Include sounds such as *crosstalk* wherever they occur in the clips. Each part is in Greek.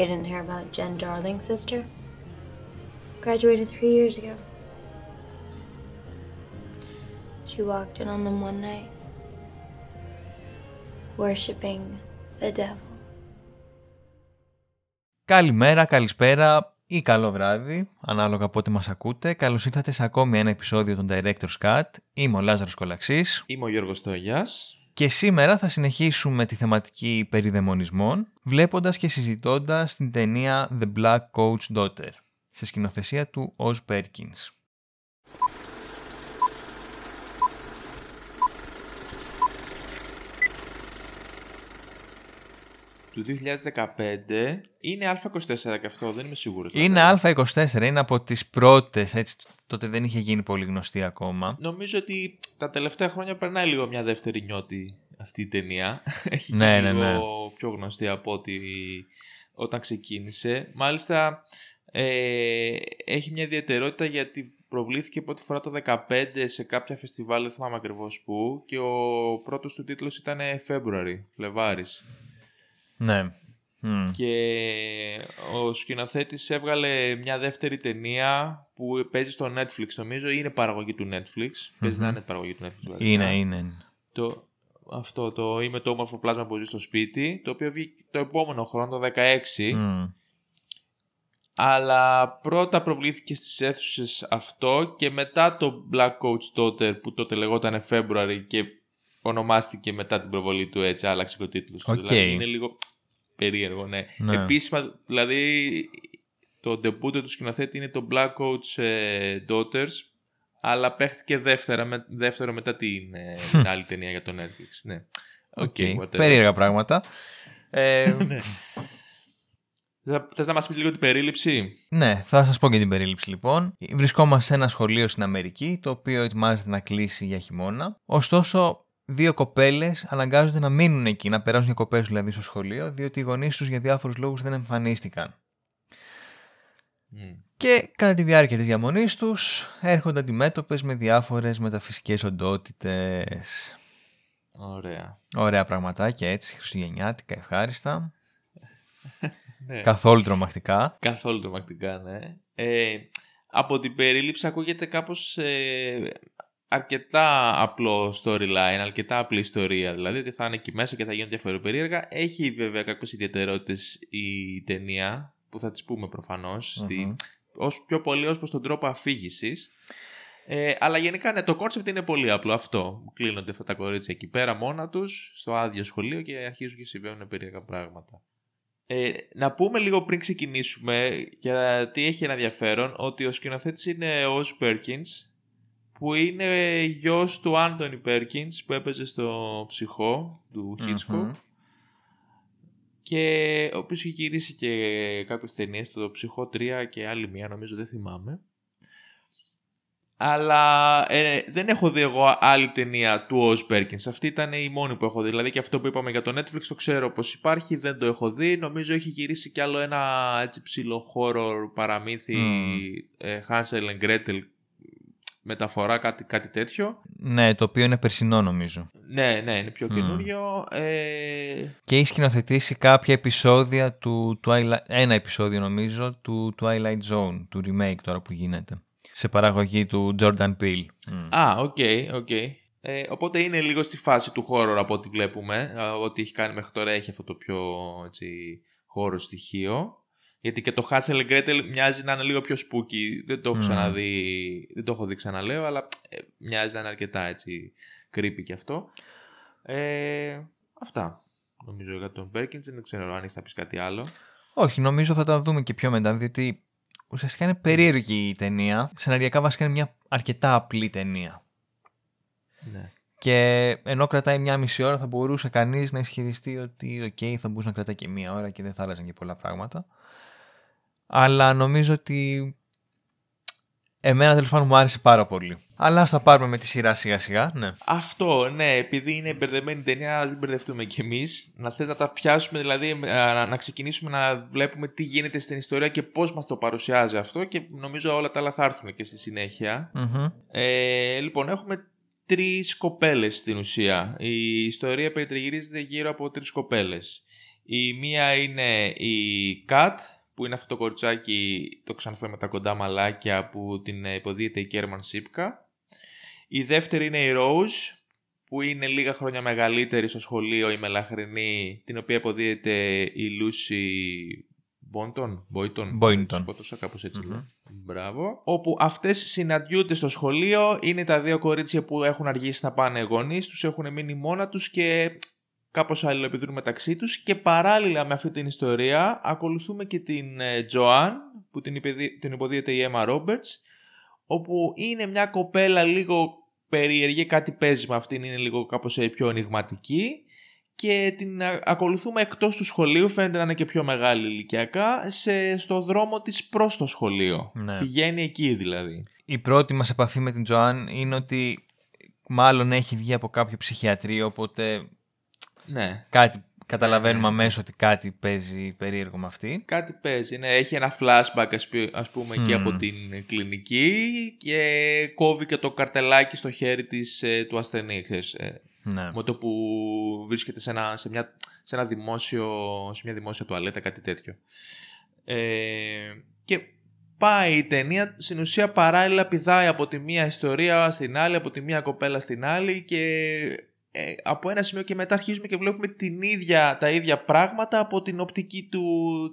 You didn't hear about Jen Darling's sister? Graduated three years ago. She walked in on them one night, worshipping the devil. Καλημέρα, καλησπέρα ή καλό βράδυ, ανάλογα από ό,τι μας ακούτε. Καλώς ήρθατε σε ακόμη ένα επεισόδιο των Director's Cut. Είμαι ο Λάζαρος Κολαξής. Είμαι ο Γιώργος Στογιάς. Και σήμερα θα συνεχίσουμε τη θεματική περί δαιμονισμών, βλέποντας και συζητώντας την ταινία The Black Coach Daughter, σε σκηνοθεσία του Oz Perkins. Του 2015 είναι Α24 και αυτό, δεν είμαι σίγουρος. Είναι Α24, είναι από τις πρώτες, έτσι, τότε δεν είχε γίνει πολύ γνωστή ακόμα. Νομίζω ότι τα τελευταία χρόνια περνάει λίγο μια δεύτερη νιώτη αυτή η ταινία. *laughs* Έχει Ναι, γίνει ναι, ναι. λίγο πιο γνωστή από ότι όταν ξεκίνησε. Μάλιστα ε, έχει μια ιδιαιτερότητα γιατί προβλήθηκε πρώτη φορά το 2015 σε κάποια φεστιβάλ, δεν θυμάμαι ακριβώς που, και ο πρώτος του τίτλος ήταν February, Φλεβάρης. Ναι. Μμ. Και ο σκηνοθέτης έβγαλε μια δεύτερη ταινία που παίζει στο Netflix, νομίζω, ή είναι παραγωγή του Netflix. Παίζει να είναι παραγωγή του Netflix. βασικά. Είναι, είναι. Το, αυτό το «Είμαι το όμορφο πλάσμα που ζει στο σπίτι», το οποίο βγήκε το επόμενο χρόνο, το 2016. Μμ. Αλλά πρώτα προβλήθηκε στις αίθουσες αυτό και μετά το Blackcoat's Daughter που τότε λεγόταν February και ονομάστηκε μετά την προβολή του έτσι, άλλαξε και ο τίτλος του. Οκ. Δηλαδή είναι λίγο περίεργο, ναι. Ναι. Επίσημα, δηλαδή το debut του σκηνοθέτη είναι το Blackcoat's ε, Daughter αλλά παίχτηκε δεύτερα, με, δεύτερο μετά την, ε, την άλλη ταινία για το Netflix. Ναι. OK. Okay, whatever. Περίεργα πράγματα. Ε, *laughs* Θα- Θες να μας πεις λίγο την περίληψη; ναι, θα σας πω και την περίληψη λοιπόν. Βρισκόμαστε σε ένα σχολείο στην Αμερική, το οποίο ετοιμάζεται να κλείσει για χειμώνα. Ωστόσο, δύο κοπέλες αναγκάζονται να μείνουν εκεί, να περάσουν διακοπές δηλαδή στο σχολείο, διότι οι γονείς τους για διάφορους λόγους δεν εμφανίστηκαν. Μμ. Και κατά τη διάρκεια της διαμονής τους έρχονται αντιμέτωπες με διάφορες μεταφυσικές οντότητες. Ωραία. Ωραία πραγματάκια έτσι, χριστουγεννιάτικα, ευχάριστα. *laughs* Ναι. Καθόλου τρομακτικά. Καθόλου τρομακτικά, ναι. Ε, από την περίληψη ακούγεται κάπως ε, αρκετά απλό storyline, αρκετά απλή ιστορία. Δηλαδή ότι θα είναι εκεί μέσα και θα γίνουν διάφορα περίεργα. Έχει βέβαια κάποιες ιδιαιτερότητες η ταινία, που θα τις πούμε προφανώς, στη, Μμμ. ως πιο πολύ ως προς τον τρόπο αφήγησης. Ε, αλλά γενικά ναι, το concept είναι πολύ απλό αυτό. Κλείνονται αυτά τα κορίτσια εκεί πέρα μόνα τους, στο άδειο σχολείο και αρχίζουν και συμβαίνουν περίεργα πράγματα. Ε, να πούμε λίγο πριν ξεκινήσουμε, γιατί έχει ένα ενδιαφέρον, ότι ο σκηνοθέτης είναι ο Oz Perkins, που είναι γιος του Anthony Perkins, που έπαιζε στο Psycho του Hitchcock. Μμμ. Και ο οποίος έχει γυρίσει και κάποιες ταινίες, το ψυχό 3 και άλλη μία, νομίζω δεν θυμάμαι. Αλλά ε, δεν έχω δει εγώ άλλη ταινία του Oz Perkins. Αυτή ήταν η μόνη που έχω δει. Δηλαδή και αυτό που είπαμε για το Netflix το ξέρω πως υπάρχει, δεν το έχω δει. Νομίζω έχει γυρίσει κι άλλο ένα έτσι ψηλό horror παραμύθι ε, Hansel and Gretel μεταφορά κάτι, κάτι τέτοιο. Ναι, το οποίο είναι περσινό νομίζω. Ναι, ναι, είναι πιο καινούριο. Ε, Και έχει σκηνοθετήσει κάποια επεισόδια του Twilight, ένα επεισόδιο νομίζω του Twilight Zone, του remake τώρα που γίνεται. Σε παραγωγή του Jordan Peele. Μμ. Α, OK, OK. Ε, οπότε είναι λίγο στη φάση του horror από ό,τι βλέπουμε. Α, Ό,τι έχει κάνει μέχρι τώρα έχει αυτό το πιο έτσι, horror στοιχείο. Γιατί και το Hansel and Gretel μοιάζει να είναι λίγο πιο spooky. Δεν το έχω Μμμ. ξαναδεί, δεν το έχω δει ξαναλέω, αλλά ε, μοιάζει να είναι αρκετά έτσι creepy και αυτό. Ε, αυτά. Νομίζω για τον Perkins. Δεν ξέρω αν έχει να πεις κάτι άλλο. Όχι, νομίζω θα τα δούμε και πιο μετά, διότι ουσιαστικά είναι περίεργη η ταινία. Σεναριακά βασικά είναι μια αρκετά απλή ταινία. Ναι. Και ενώ κρατάει μια μισή ώρα, θα μπορούσε κανείς να ισχυριστεί ότι, οκ, θα μπορούσε να κρατάει και μία ώρα και δεν θα άλλαζαν και πολλά πράγματα. Αλλά νομίζω ότι εμένα τέλος πάντων μου άρεσε πάρα πολύ. Αλλά ας τα πάρουμε με τη σειρά σιγά σιγά. Ναι. Αυτό, ναι, επειδή είναι μπερδεμένη ταινία, ας μην μπερδευτούμε κι εμείς. Να θες να τα πιάσουμε, δηλαδή να, να ξεκινήσουμε να βλέπουμε τι γίνεται στην ιστορία και πώς μας το παρουσιάζει αυτό. Και νομίζω όλα τα άλλα θα έρθουν και στη συνέχεια. Μμμ. Ε, λοιπόν, έχουμε τρεις κοπέλες στην ουσία. Η ιστορία περιτριγυρίζεται γύρω από τρεις κοπέλες. Η μία είναι η Κατ, που είναι αυτό το κοριτσάκι, το ξανθό με τα κοντά μαλάκια που την υποδίεται η Κέρμαν Σίπκα. Η δεύτερη είναι η Rose, που είναι λίγα χρόνια μεγαλύτερη στο σχολείο, η μελαχρινή, την οποία υποδίεται η Λούση Μπόντον, Μπόιτον, Boynton. σκότωσα κάπως έτσι λέω. Μπράβο. Όπου αυτές συναντιούνται στο σχολείο, είναι τα δύο κορίτσια που έχουν αργήσει να πάνε γονείς, τους έχουν μείνει μόνα τους και κάπως αλληλοεπιδρούν μεταξύ τους και παράλληλα με αυτή την ιστορία ακολουθούμε και την ε, Τζοάν που την, υπεδί- την υποδίεται η Emma Roberts όπου είναι μια κοπέλα λίγο περίεργη, κάτι παίζει με αυτήν, είναι λίγο κάπως ε, πιο ενηγματική και την α- ακολουθούμε εκτός του σχολείου, φαίνεται να είναι και πιο μεγάλη ηλικιακά, σε, στο δρόμο της προς το σχολείο. Ναι. Πηγαίνει εκεί δηλαδή. Η πρώτη μας επαφή με την Τζοάν είναι ότι μάλλον έχει βγει από κάποιο ψυχιατρίο, οπότε Ναι. κάτι καταλαβαίνουμε Ναι. αμέσως ότι κάτι παίζει περίεργο με αυτή. Κάτι παίζει. Ναι, έχει ένα flashback ας, πει- ας πούμε και Μμμ. από την κλινική και κόβει και το καρτελάκι στο χέρι της, ε, του ασθενή, ξέρεις, ε, Ναι. με το που βρίσκεται σε, ένα, σε, μια, σε, ένα δημόσιο, σε μια δημόσια τουαλέτα, κάτι τέτοιο. Ε, και πάει η ταινία, στην ουσία παράλληλα πηδάει από τη μία ιστορία στην άλλη, από τη μία κοπέλα στην άλλη και ε, από ένα σημείο και μετά αρχίζουμε και βλέπουμε την ίδια, τα ίδια πράγματα από την οπτική του,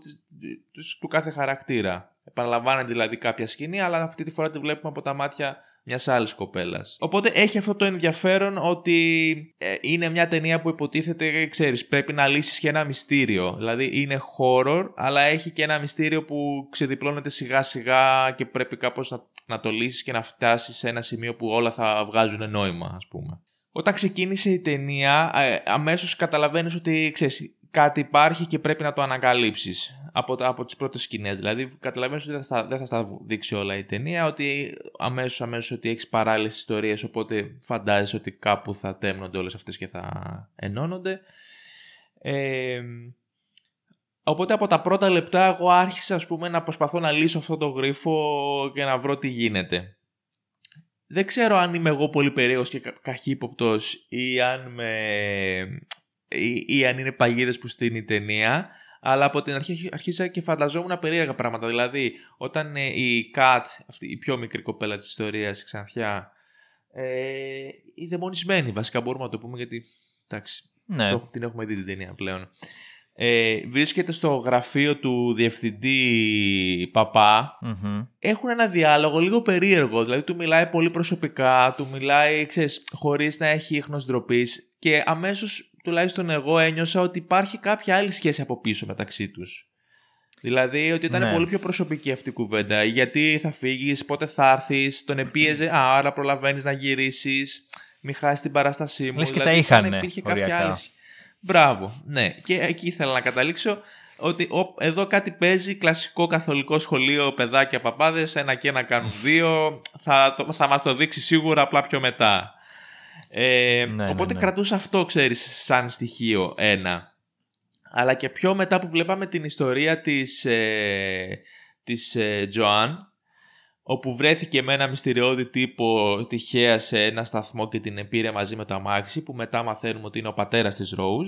της- της- του κάθε χαρακτήρα. Επαναλαμβάνεται δηλαδή κάποια σκηνή, αλλά αυτή τη φορά τη βλέπουμε από τα μάτια μιας άλλης κοπέλας. Οπότε έχει αυτό το ενδιαφέρον ότι ε, είναι μια ταινία που υποτίθεται, ξέρεις, πρέπει να λύσεις και ένα μυστήριο. Δηλαδή είναι horror, αλλά έχει και ένα μυστήριο που ξεδιπλώνεται σιγά σιγά και πρέπει κάπως να, να το λύσεις και να φτάσεις σε ένα σημείο που όλα θα βγάζουν νόημα, ας πούμε. Όταν ξεκίνησε η ταινία, ε, αμέσως καταλαβαίνεις ότι ξέρεις, κάτι υπάρχει και πρέπει να το ανακαλύψεις από, τα- από τις πρώτες σκηνές. Δηλαδή καταλαβαίνεις ότι δεν θα, στα- δεν θα στα δείξει όλα η ταινία, ότι αμέσως, αμέσως ότι έχεις παράλληλες ιστορίες, οπότε φαντάζεσαι ότι κάπου θα τέμνονται όλες αυτές και θα ενώνονται. Ε, οπότε από τα πρώτα λεπτά εγώ άρχισα ας πούμε να προσπαθώ να λύσω αυτό το γρίφο και να βρω τι γίνεται. Δεν ξέρω αν είμαι εγώ πολύ περίεργος και κα- καχύποπτος ή αν, με... ή, ή αν είναι παγίδες που στείνει η ταινία, αλλά από την αρχή αρχίσα και φανταζόμουν περίεργα πράγματα. Δηλαδή, όταν ε, η Κατ, αυτή η πιο μικρή κοπέλα της ιστορίας, η Ξανθιά, ε, η δαιμονισμένη βασικά μπορούμε να το πούμε γιατί, εντάξει, Ναι. το, την έχουμε δει την ταινία πλέον. Ε, βρίσκεται στο γραφείο του διευθυντή Παπά Μμμ. έχουν ένα διάλογο λίγο περίεργο. Δηλαδή, του μιλάει πολύ προσωπικά, του μιλάει, ξέρεις, χωρίς να έχει ίχνος ντροπής. Και αμέσως, τουλάχιστον εγώ, ένιωσα ότι υπάρχει κάποια άλλη σχέση από πίσω μεταξύ τους. Δηλαδή, ότι ήταν Ναι. πολύ πιο προσωπική αυτή η κουβέντα. Γιατί θα φύγεις, πότε θα έρθεις, τον επίεζε, α, άρα προλαβαίνεις να γυρίσεις, μην χάσεις την παράστασή μου. Λες και δηλαδή, τα σαν να είχανε, υπήρχε κάποια οριακά. άλλη σχέση. Μπράβο, ναι. Και εκεί ήθελα να καταλήξω ότι ο, εδώ κάτι παίζει κλασικό καθολικό σχολείο, παιδάκια, παπάδες, ένα και ένα κάνουν δύο, θα, το, θα μας το δείξει σίγουρα απλά πιο μετά. Ε, Ναι, οπότε ναι, ναι. κρατούσα αυτό, ξέρεις, σαν στοιχείο ένα. Αλλά και πιο μετά που βλέπαμε την ιστορία της, ε, της ε, Τζοάν, όπου βρέθηκε με ένα μυστηριώδη τύπο τυχαία σε ένα σταθμό και την πήρε μαζί με το αμάξι, που μετά μαθαίνουμε ότι είναι ο πατέρας της Ρόουζ,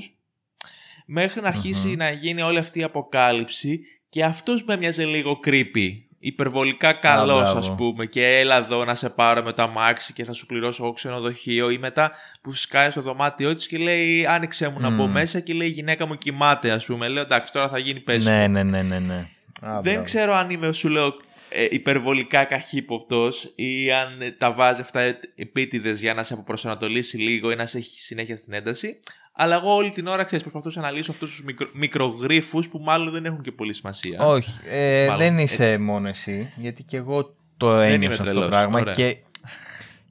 μέχρι να αρχισει Μμμ. να γίνει όλη αυτή η αποκάλυψη και αυτός με μοιάζε λίγο creepy. Υπερβολικά καλός μπράβο. ας πούμε και έλα εδώ να σε πάρω με το αμάξι και θα σου πληρώσω εγώ ξενοδοχείο ή μετά που σκάει στο δωμάτιό της και λέει άνοιξε μου να μπω Μμ. μέσα και λέει η γυναίκα μου κοιμάται ας πούμε. Λέω εντάξει τώρα θα γίνει πέσιμο. Ναι, ναι, ναι, ναι, ναι. Α, Δεν μπράβο. ξέρω αν είμαι, σου λέω, ε, υπερβολικά καχύποπτος ή αν ε, τα βάζει αυτά επίτηδες για να σε αποπροσανατολίσει λίγο ή να σε έχει συνέχεια στην ένταση. Αλλά εγώ όλη την ώρα, ξέρεις, προσπαθούσα να λύσω αυτούς τους μικρο, μικρογρίφους που μάλλον δεν έχουν και πολύ σημασία. Όχι, ε, Μάλλον. δεν είσαι μόνο εσύ, γιατί και εγώ το είμαι ένιωσα αυτό το τρελός, πράγμα ωραία. και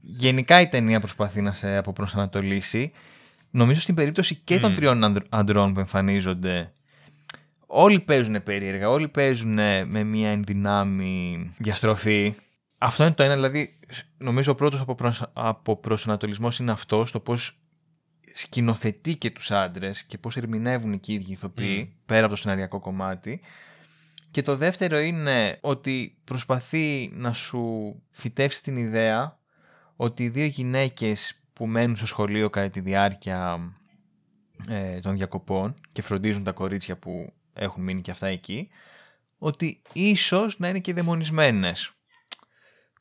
γενικά η ταινία προσπαθεί να σε αποπροσανατολίσει. Νομίζω στην περίπτωση και των Μμ. τριών ανδρ- αντρών που εμφανίζονται, όλοι παίζουν περίεργα, όλοι παίζουν με μια ενδυνάμει διαστροφή. Αυτό είναι το ένα, δηλαδή νομίζω ο πρώτος αποπροσα- αποπροσανατολισμός είναι αυτός, το πώς σκηνοθετεί και τους άντρες και πώς ερμηνεύουν και οι ίδιοι ηθοποιοί, πέρα από το σεναριακό κομμάτι. Και το δεύτερο είναι ότι προσπαθεί να σου φυτέψει την ιδέα ότι οι δύο γυναίκες που μένουν στο σχολείο κατά τη διάρκεια ε, των διακοπών και φροντίζουν τα κορίτσια που έχουν μείνει και αυτά εκεί, ότι ίσως να είναι και δαιμονισμένες.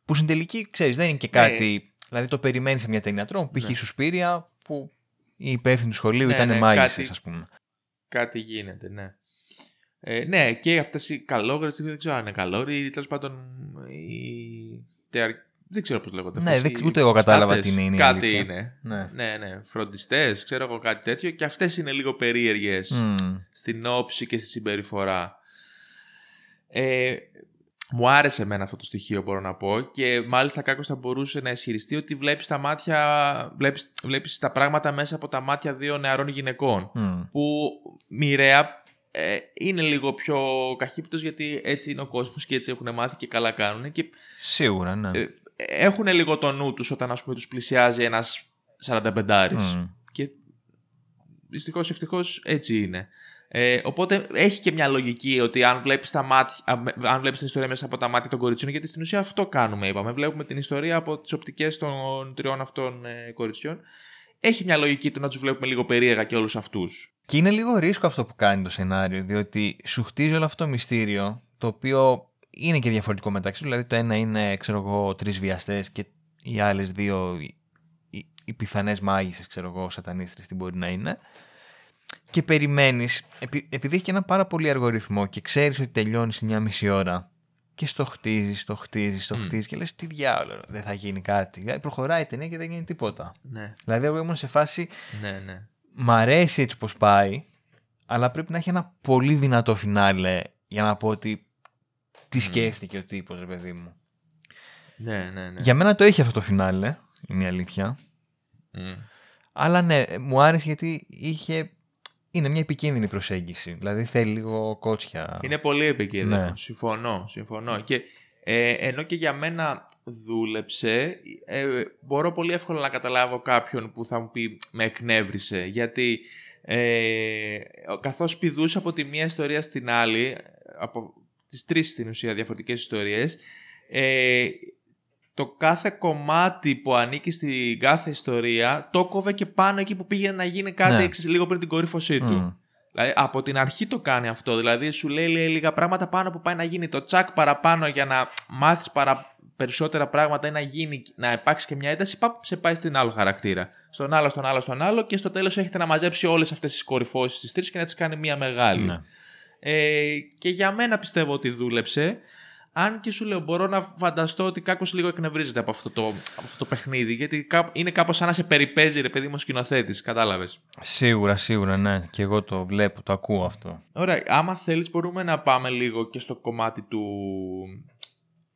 Που στην τελική, ξέρεις, δεν είναι και Ναι. κάτι... Δηλαδή το περιμένεις σε μια ταινία τρόμου, π.χ. η Σουσπίρια, που οι υπεύθυνοι του σχολείου Ναι, ήταν ναι, μάγισσες, κάτι- ας πούμε. Κάτι γίνεται, ναι. Ε, ναι, και αυτές οι καλόγρες, δεν ξέρω αν είναι καλόγροι ή τέλος πάντων. Οι... τε- Δεν ξέρω πώς λέγονται. Ναι, αυτές, δεν- οι ούτε εγώ κατάλαβα στάτες. τι είναι, είναι η Κάτι αλήθεια. είναι. Ναι. Ναι, ναι. Φροντιστές, ξέρω εγώ κάτι τέτοιο. Και αυτές είναι λίγο περίεργες Μμμ. στην όψη και στη συμπεριφορά. Ε, μου άρεσε εμένα αυτό το στοιχείο μπορώ να πω και μάλιστα κάποιος θα μπορούσε να ισχυριστεί ότι βλέπεις τα μάτια, βλέπεις, βλέπεις τα πράγματα μέσα από τα μάτια δύο νεαρών γυναικών Μμ. που μοιραία ε, είναι λίγο πιο καχύπτος γιατί έτσι είναι ο κόσμος και έτσι έχουν μάθει και καλά κάνουν και Σίγουρα, ναι. ε, έχουν λίγο το νου τους όταν ας πούμε τους πλησιάζει ένας 45άρης Μμ. και δυστυχώς ευτυχώς έτσι είναι. Ε, οπότε έχει και μια λογική ότι αν βλέπεις αν βλέπεις την ιστορία μέσα από τα μάτια των κοριτσιών, γιατί στην ουσία αυτό κάνουμε, είπαμε. Βλέπουμε την ιστορία από τις οπτικές των τριών αυτών ε, κοριτσιών. Έχει μια λογική το να τους βλέπουμε λίγο περίεργα και όλους αυτούς. Και είναι λίγο ρίσκο αυτό που κάνει το σενάριο, διότι σου χτίζει όλο αυτό το μυστήριο, το οποίο είναι και διαφορετικό μεταξύ του. Δηλαδή, το ένα είναι, ξέρω εγώ, τρεις βιαστές και οι άλλες δύο, οι, οι, οι πιθανές μάγισσες, ξέρω εγώ, σατανίστρες, τι μπορεί να είναι. Και περιμένεις, επει, επειδή έχει και ένα πάρα πολύ αργό ρυθμό και ξέρεις ότι τελειώνεις σε μια μισή ώρα και στο χτίζεις, το χτίζεις, το Μμ. χτίζεις και λες τι διάολο, δεν θα γίνει κάτι. Δηλαδή, προχωράει η ταινία και δεν γίνει τίποτα. Ναι, Δηλαδή, εγώ ήμουν σε φάση ναι, ναι. μ' αρέσει έτσι πως πάει, αλλά πρέπει να έχει ένα πολύ δυνατό φινάλε για να πω ότι τι Μμ. σκέφτηκε ο τύπος, ρε παιδί μου. Ναι, ναι, ναι. Για μένα το έχει αυτό το φινάλε, είναι η αλήθεια. Μμ. Αλλά ναι, μου άρεσε γιατί είχε... Είναι μια επικίνδυνη προσέγγιση. Δηλαδή θέλει λίγο κότσια. Είναι πολύ επικίνδυνο. Ναι. Συμφωνώ, συμφωνώ. Και ε, ενώ και για μένα δούλεψε, ε, μπορώ πολύ εύκολα να καταλάβω κάποιον που θα μου πει με εκνεύρισε. Γιατί ε, καθώς πηδούσε από τη μία ιστορία στην άλλη, από τις τρεις στην ουσία διαφορετικές ιστορίες, ε, το κάθε κομμάτι που ανήκει στην κάθε ιστορία το κόβε και πάνω εκεί που πήγαινε να γίνει κάτι Ναι. εξ- λίγο πριν την κορύφωσή του. Μμ. Δηλαδή, από την αρχή το κάνει αυτό. Δηλαδή, σου λέει, λέει λίγα πράγματα πάνω που πάει να γίνει το τσακ παραπάνω για να μάθεις παρα... περισσότερα πράγματα ή να, γίνει, να υπάρξει και μια ένταση. Παπ, σε πάει στην άλλο χαρακτήρα. Στον άλλο, στον άλλο, στον άλλο και στο τέλος έχετε να μαζέψει όλες αυτές τις κορυφώσεις της τρεις και να τις κάνει μια μεγάλη. Ναι. Ε, και για μένα πιστεύω ότι δούλεψε. Αν και σου λέω, μπορώ να φανταστώ ότι κάποιο λίγο εκνευρίζεται από αυτό το, από αυτό το παιχνίδι. Γιατί κάπου- είναι κάπως σαν να σε περιπέζει, ρε παιδί μου, σκηνοθέτης. Κατάλαβες. Σίγουρα, σίγουρα, ναι. Και εγώ το βλέπω, το ακούω αυτό. Ωραία, άμα θέλεις μπορούμε να πάμε λίγο και στο κομμάτι του,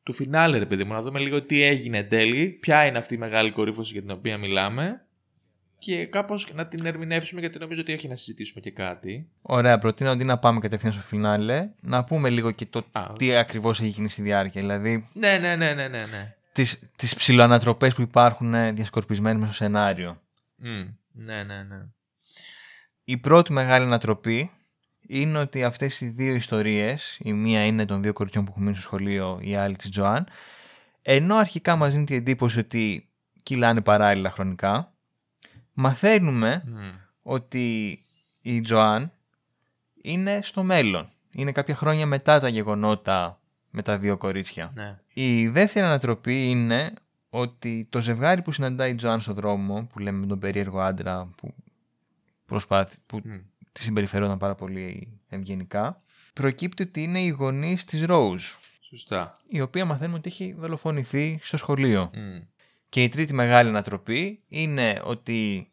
του φινάλε, ρε παιδί μου, να δούμε λίγο τι έγινε εν τέλει, ποια είναι αυτή η μεγάλη κορύφωση για την οποία μιλάμε και κάπως να την ερμηνεύσουμε γιατί νομίζω ότι έχει να συζητήσουμε και κάτι. Ωραία, προτείνω αντί να πάμε κατευθείαν στο φινάλε, να πούμε λίγο και το Α, τι ακριβώς έχει γίνει στη διάρκεια. Δηλαδή, Ναι, ναι, ναι, ναι, ναι, ναι. τις, τις ψηλοανατροπές που υπάρχουν ε, διασκορπισμένες μέσα στο σενάριο. Μμ, ναι, ναι, ναι. Η πρώτη μεγάλη ανατροπή είναι ότι αυτές οι δύο ιστορίες, η μία είναι των δύο κοριτσιών που έχουν μείνει στο σχολείο, η άλλη της Τζοάν, ενώ αρχικά μας δίνει την εντύπωση ότι κυλάνε παράλληλα χρονικά, μαθαίνουμε Μμ, ότι η Τζοάν είναι στο μέλλον. Είναι κάποια χρόνια μετά τα γεγονότα με τα δύο κορίτσια. ναι. Η δεύτερη ανατροπή είναι ότι το ζευγάρι που συναντάει η Τζοάν στο δρόμο, που λέμε με τον περίεργο άντρα που, προσπάθη, που Μμ, τη συμπεριφερόταν πάρα πολύ ευγενικά, προκύπτει ότι είναι η γονή της Ρόουζ, Σωστά. η οποία μαθαίνουμε ότι έχει δολοφονηθεί στο σχολείο. Μμ, Και η τρίτη μεγάλη ανατροπή είναι ότι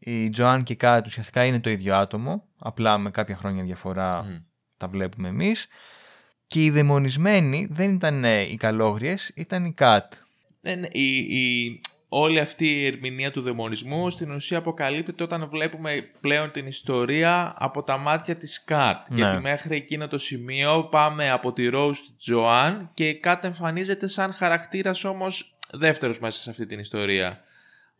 η Τζοάν και η Κάτ ουσιαστικά είναι το ίδιο άτομο, απλά με κάποια χρόνια διαφορά μμ. τα βλέπουμε εμείς. Και οι δαιμονισμένοι δεν ήταν ε, οι καλόγριες, ήταν η Κάτ. Ναι, ναι, η, η, όλη αυτή η ερμηνεία του δαιμονισμού στην ουσία αποκαλύπτεται όταν βλέπουμε πλέον την ιστορία από τα μάτια της Κατ. Ναι. Γιατί μέχρι εκείνο το σημείο πάμε από τη Rose στη Τζοάν και η Κατ εμφανίζεται σαν χαρακτήρας όμως δεύτερος μέσα σε αυτή την ιστορία.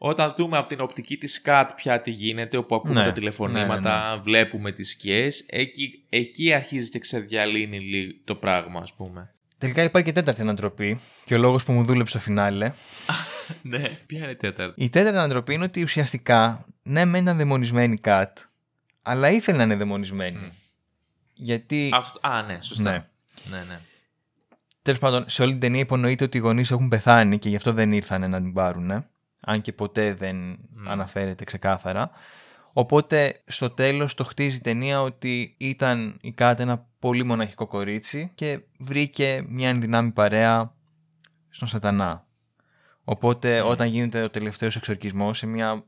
Όταν δούμε από την οπτική της Κατ πια τι γίνεται, όπου ακούμε Ναι, τα τηλεφωνήματα, ναι, βλέπουμε τις σκιές, εκεί, εκεί αρχίζει και ξεδιαλύνει λίγο το πράγμα ας πούμε. Τελικά υπάρχει και τέταρτη ανατροπή και ο λόγος που μου δούλεψε στο φινάλε. *laughs* ναι, ποια είναι η τέταρτη; Η τέταρτη ανατροπή είναι ότι ουσιαστικά, ναι, μεν ήταν δαιμονισμένη η Κατ, αλλά ήθελε να είναι δαιμονισμένη. Γιατί... Αυτό- Α, ναι, σωστά. Ναι. ναι, ναι. Τέλος πάντων, σε όλη την ταινία υπονοείται ότι οι γονείς έχουν πεθάνει και γι' αυτό δεν ήρθαν να την πάρουν. Αν και ποτέ δεν αναφέρεται ξεκάθαρα. Οπότε στο τέλος το χτίζει η ταινία ότι ήταν η Κάτ ένα πολύ μοναχικό κορίτσι και βρήκε μια ενδυνάμει παρέα στον σατανά. Οπότε όταν γίνεται ο τελευταίος εξορκισμός σε μια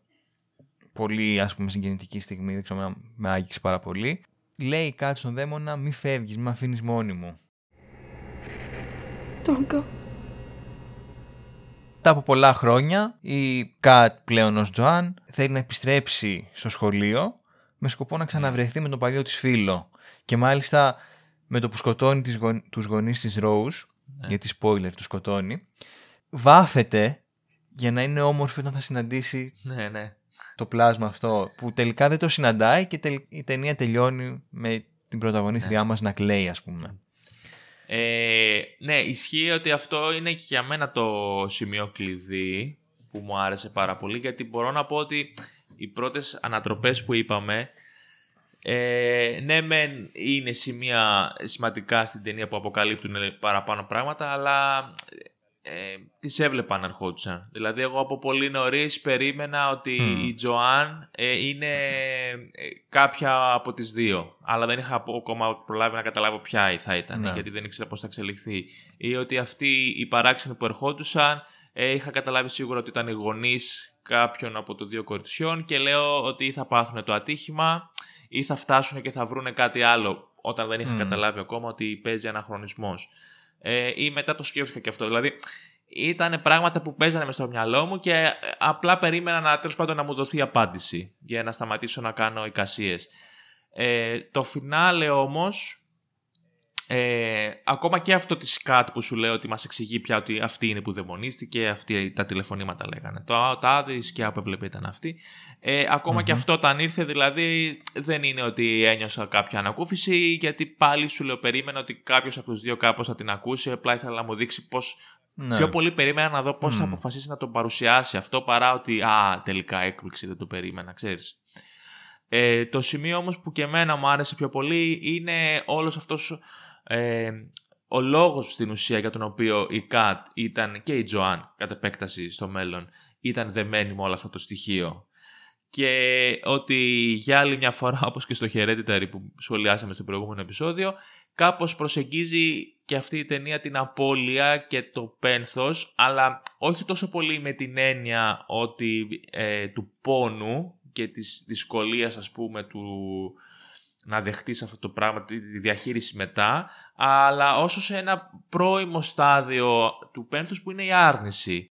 πολύ ας πούμε συγκινητική στιγμή, δεν ξέρω, με άγγιξε πάρα πολύ, λέει η Κάτ στον δαίμονα μη φεύγεις, μη με αφήνεις μόνη μου. Don't go. Μετά από πολλά χρόνια, η Κατ πλέον ως Τζοάν θέλει να επιστρέψει στο σχολείο με σκοπό να ξαναβρεθεί με τον παλιό της φίλο. Και μάλιστα με το που σκοτώνει τις γον... τους γονείς της Rose, γιατί spoiler τους σκοτώνει, βάφεται για να είναι όμορφη όταν θα συναντήσει ναι, ναι. το πλάσμα αυτό που τελικά δεν το συναντάει και τελ- η ταινία τελειώνει με την πρωταγωνίστριά μας να κλαίει ας πούμε. Ε, ναι, ισχύει ότι αυτό είναι και για μένα το σημείο κλειδί που μου άρεσε πάρα πολύ γιατί μπορώ να πω ότι οι πρώτες ανατροπές που είπαμε ε, ναι μεν είναι σημεία σημαντικά στην ταινία που αποκαλύπτουν παραπάνω πράγματα αλλά ε, τις έβλεπα να ερχόντουσαν. Δηλαδή εγώ από πολύ νωρίς περίμενα ότι Μμμ. η Τζοάν ε, είναι ε, κάποια από τις δύο. Αλλά δεν είχα απο- ακόμα προλάβει να καταλάβω ποια θα ήταν Ναι. γιατί δεν ήξερα πώς θα εξελιχθεί. Ή ότι αυτοί οι παράξενοι που ερχόντουσαν ε, είχα καταλάβει σίγουρα ότι ήταν οι γονείς κάποιων από το δύο κοριτσιών και λέω ότι ή θα πάθουν το ατύχημα ή θα φτάσουν και θα βρούνε κάτι άλλο όταν δεν είχα Μμ. καταλάβει ακόμα ότι παίζει αναχρονισμός. Ε, ή μετά το σκέφτηκα και αυτό. Δηλαδή, ήταν πράγματα που παίζανε μες στο μυαλό μου και ε, απλά περίμενα να τέλος πάντων να μου δοθεί απάντηση για να σταματήσω να κάνω εικασίες. Ε, το φινάλε όμως, ε, ακόμα και αυτό της ΚΑΤ που σου λέω ότι μας εξηγεί πια ότι αυτή είναι που δαιμονίστηκε, αυτή τα τηλεφωνήματα λέγανε. Το, το άδει η σκιά που έβλεπε ήταν αυτή. Ε, ακομα και αυτό όταν ήρθε δηλαδή δεν είναι ότι ένιωσα κάποια ανακούφιση γιατί πάλι σου λέω περίμενα ότι κάποιος από τους δύο κάπως θα την ακούσει απλά ήθελα να μου δείξει πώς Ναι. Πιο πολύ περίμενα να δω πώς θα Μμμ. αποφασίσει να τον παρουσιάσει αυτό παρά ότι α, τελικά έκπληξη δεν το περίμενα, ξέρεις. Ε, το σημείο όμως που και εμένα μου άρεσε πιο πολύ είναι όλος αυτός ε, ο λόγος στην ουσία για τον οποίο η Κατ ήταν και η Τζοάν κατ' επέκταση στο μέλλον ήταν δεμένη με όλο αυτό το στοιχείο. Και ότι για άλλη μια φορά, *laughs* όπως και στο Hereditary που σχολιάσαμε στο προηγούμενο επεισόδιο, κάπως προσεγγίζει και αυτή η ταινία την απώλεια και το πένθος, αλλά όχι τόσο πολύ με την έννοια ότι ε, του πόνου και της δυσκολίας ας πούμε του να δεχτείς αυτό το πράγμα, τη τη διαχείριση μετά, αλλά όσο σε ένα πρώιμο στάδιο του πένθους που είναι η άρνηση.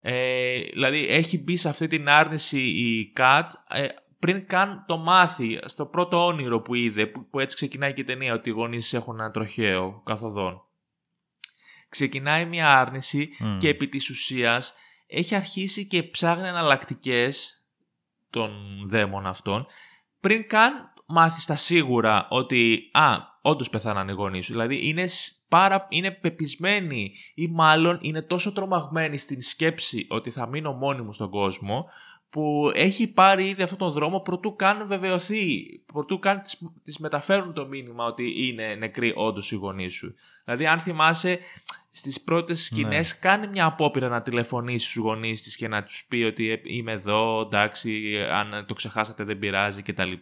Ε, δηλαδή έχει μπει σε αυτή την άρνηση η Κατ ε, πριν καν το μάθει στο πρώτο όνειρο που είδε, που, που έτσι ξεκινάει και η ταινία, ότι οι γονείς έχουν ένα τροχαίο καθοδόν. Ξεκινάει μια άρνηση Μμ. και επί της ουσίας έχει αρχίσει και ψάχνει εναλλακτικές των δαίμων αυτών πριν καν μάθεις στα σίγουρα ότι α, όντως πεθάνανε οι γονείς σου. Δηλαδή είναι, σ- πάρα, είναι πεπισμένη ή μάλλον είναι τόσο τρομαγμένη στην σκέψη ότι θα μείνω μόνη μου στον κόσμο που έχει πάρει ήδη αυτόν τον δρόμο προτού καν βεβαιωθεί, προτού καν της, της μεταφέρουν το μήνυμα ότι είναι νεκροί όντως οι γονείς σου. Δηλαδή αν θυμάσαι στις πρώτες σκηνές κάνει μια απόπειρα να τηλεφωνήσει στους γονείς της και να τους πει ότι «Ε, είμαι εδώ, εντάξει, αν το ξεχάσατε δεν πειράζει κτλ.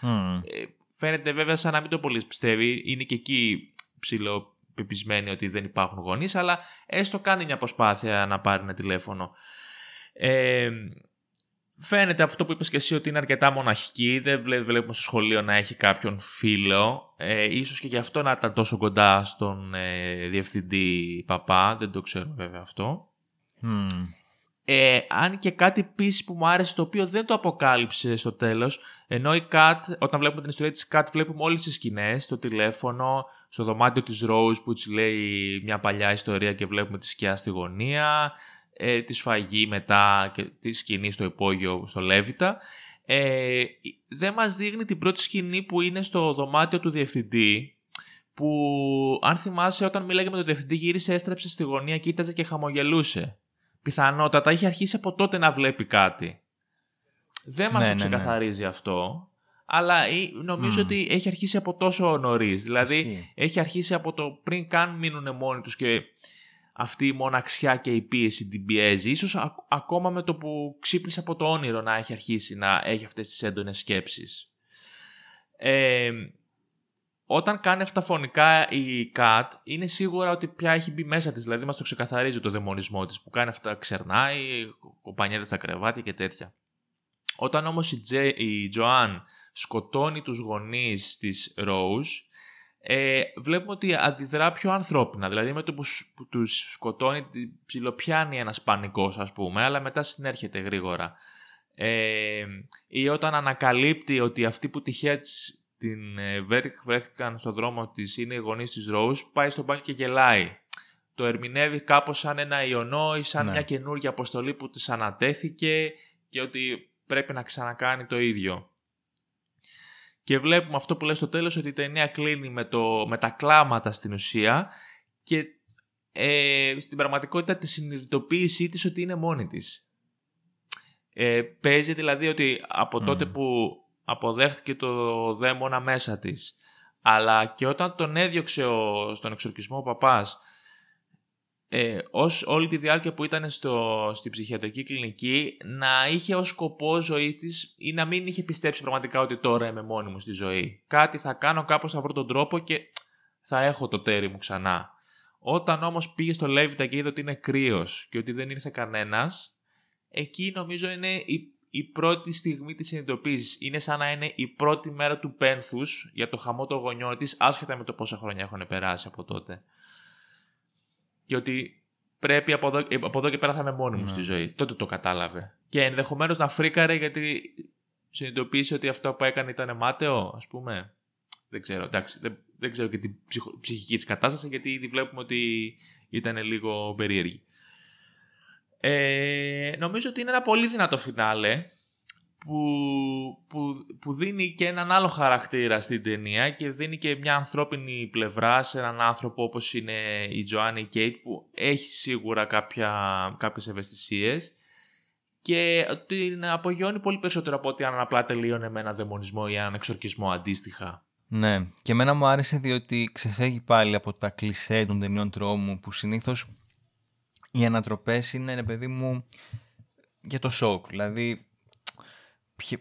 Μμ. Ε, φαίνεται βέβαια σαν να μην το πολύ πιστεύει. Είναι και εκεί ψηλό πεπισμένη ότι δεν υπάρχουν γονείς, αλλά έστω κάνει μια προσπάθεια να πάρει ένα τηλέφωνο. Ε, φαίνεται αυτό που είπες και εσύ ότι είναι αρκετά μοναχική. Δεν βλέ- βλέπουμε στο σχολείο να έχει κάποιον φίλο. Ε, ίσως και γι' αυτό να ήταν τόσο κοντά στον ε, διευθυντή παπά. Δεν το ξέρω βέβαια αυτό. Μμ. Ε, αν και κάτι επίσης που μου άρεσε το οποίο δεν το αποκάλυψε στο τέλος ενώ η Κατ, όταν βλέπουμε την ιστορία της Κατ βλέπουμε όλες τις σκηνές στο τηλέφωνο, στο δωμάτιο της Rose που της λέει μια παλιά ιστορία και βλέπουμε τη σκιά στη γωνία ε, τη σφαγή μετά και τη σκηνή στο υπόγειο στο Λέβητα ε, δεν μας δείχνει την πρώτη σκηνή που είναι στο δωμάτιο του διευθυντή που αν θυμάσαι όταν μίλαγε με τον διευθυντή γύρισε, έστρεψε στη γωνία, κοίταζε και χαμογελούσε πιθανότατα είχε αρχίσει από τότε να βλέπει κάτι. Δεν μας Ναι, το ναι, ναι. ξεκαθαρίζει αυτό, αλλά ε, νομίζω Μμμ. ότι έχει αρχίσει από τόσο νωρίς. Δηλαδή, Ισχύει. έχει αρχίσει από το πριν καν μείνουν μόνοι τους και αυτή η μοναξιά και η πίεση την πιέζει. Ίσως α- ακόμα με το που ξύπνησε από το όνειρο να έχει αρχίσει να έχει αυτές τις έντονες σκέψεις. Ε, όταν κάνει αυτά φωνικά η Κατ, είναι σίγουρα ότι πια έχει μπει μέσα της, δηλαδή μας το ξεκαθαρίζει το δαιμονισμό της, που κάνει αυτά, ξερνάει, κοπανιέται στα κρεβάτια και τέτοια. Όταν όμως η, Τζε, η Τζοάν σκοτώνει τους γονείς της Rose, ε, βλέπουμε ότι αντιδρά πιο ανθρώπινα. Δηλαδή με το που, σ- που τους σκοτώνει τη- ψιλοπιάνει ένας πανικός ας πούμε, αλλά μετά συνέρχεται γρήγορα. Ε, ή όταν ανακαλύπτει ότι αυτοί που τυχαία της, την ε, βρέθη- βρέθηκαν στο δρόμο της είναι οι γονείς της Rose, πάει στο μπάνιο και γελάει. Το ερμηνεύει κάπως σαν ένα ιονό ή σαν Ναι. μια καινούργια αποστολή που της ανατέθηκε και ότι πρέπει να ξανακάνει το ίδιο. Και βλέπουμε αυτό που λέει στο τέλος ότι η ταινία κλείνει με, το, με τα κλάματα στην ουσία και ε, στην πραγματικότητα τη συνειδητοποίησή της ότι είναι μόνη της. Ε, παίζει δηλαδή ότι από Μμμ. τότε που αποδέχτηκε το δαίμονα μέσα της αλλά και όταν τον έδιωξε ο, στον εξορκισμό ο παπάς ε, ως όλη τη διάρκεια που ήταν στο, στη ψυχιατρική κλινική να είχε ως σκοπό ζωή της ή να μην είχε πιστέψει πραγματικά ότι τώρα είμαι μόνη μου στη ζωή. Κάτι θα κάνω, κάπως θα βρω τον τρόπο και θα έχω το τέρι μου ξανά. Όταν όμως πήγε στο Λέβιτα και είδε ότι είναι κρύος και ότι δεν ήρθε κανένας, εκεί νομίζω είναι η, η πρώτη στιγμή της συνειδητοποίησης. Είναι σαν να είναι η πρώτη μέρα του πένθους για το χαμό των γονιών της, άσχετα με το πόσα χρόνια έχουν περάσει από τότε. Και ότι πρέπει από εδώ, από εδώ και πέρα θα είμαι μόνη μου Ναι. στη ζωή. Τότε το κατάλαβε. Και ενδεχομένως να φρίκαρε γιατί συνειδητοποίησε ότι αυτό που έκανε ήταν μάταιο, ας πούμε. Δεν ξέρω, εντάξει, δεν, δεν ξέρω και την ψυχο- ψυχική της κατάσταση γιατί ήδη βλέπουμε ότι ήταν λίγο περίεργη. Ε, νομίζω ότι είναι ένα πολύ δυνατό φινάλε που, που, που δίνει και έναν άλλο χαρακτήρα στην ταινία και δίνει και μια ανθρώπινη πλευρά σε έναν άνθρωπο όπως είναι η Τζοάννη Κέιτ που έχει σίγουρα κάποια, κάποιες ευαισθησίες και την απογειώνει πολύ περισσότερο από ότι αν απλά τελείωνε με ένα δαιμονισμό ή έναν εξορκισμό αντίστοιχα. Ναι, και εμένα μου άρεσε διότι ξεφεύγει πάλι από τα κλισέ των ταινιών τρόμου που συνήθως οι ανατροπές είναι, ρε παιδί μου, για το σοκ. Δηλαδή,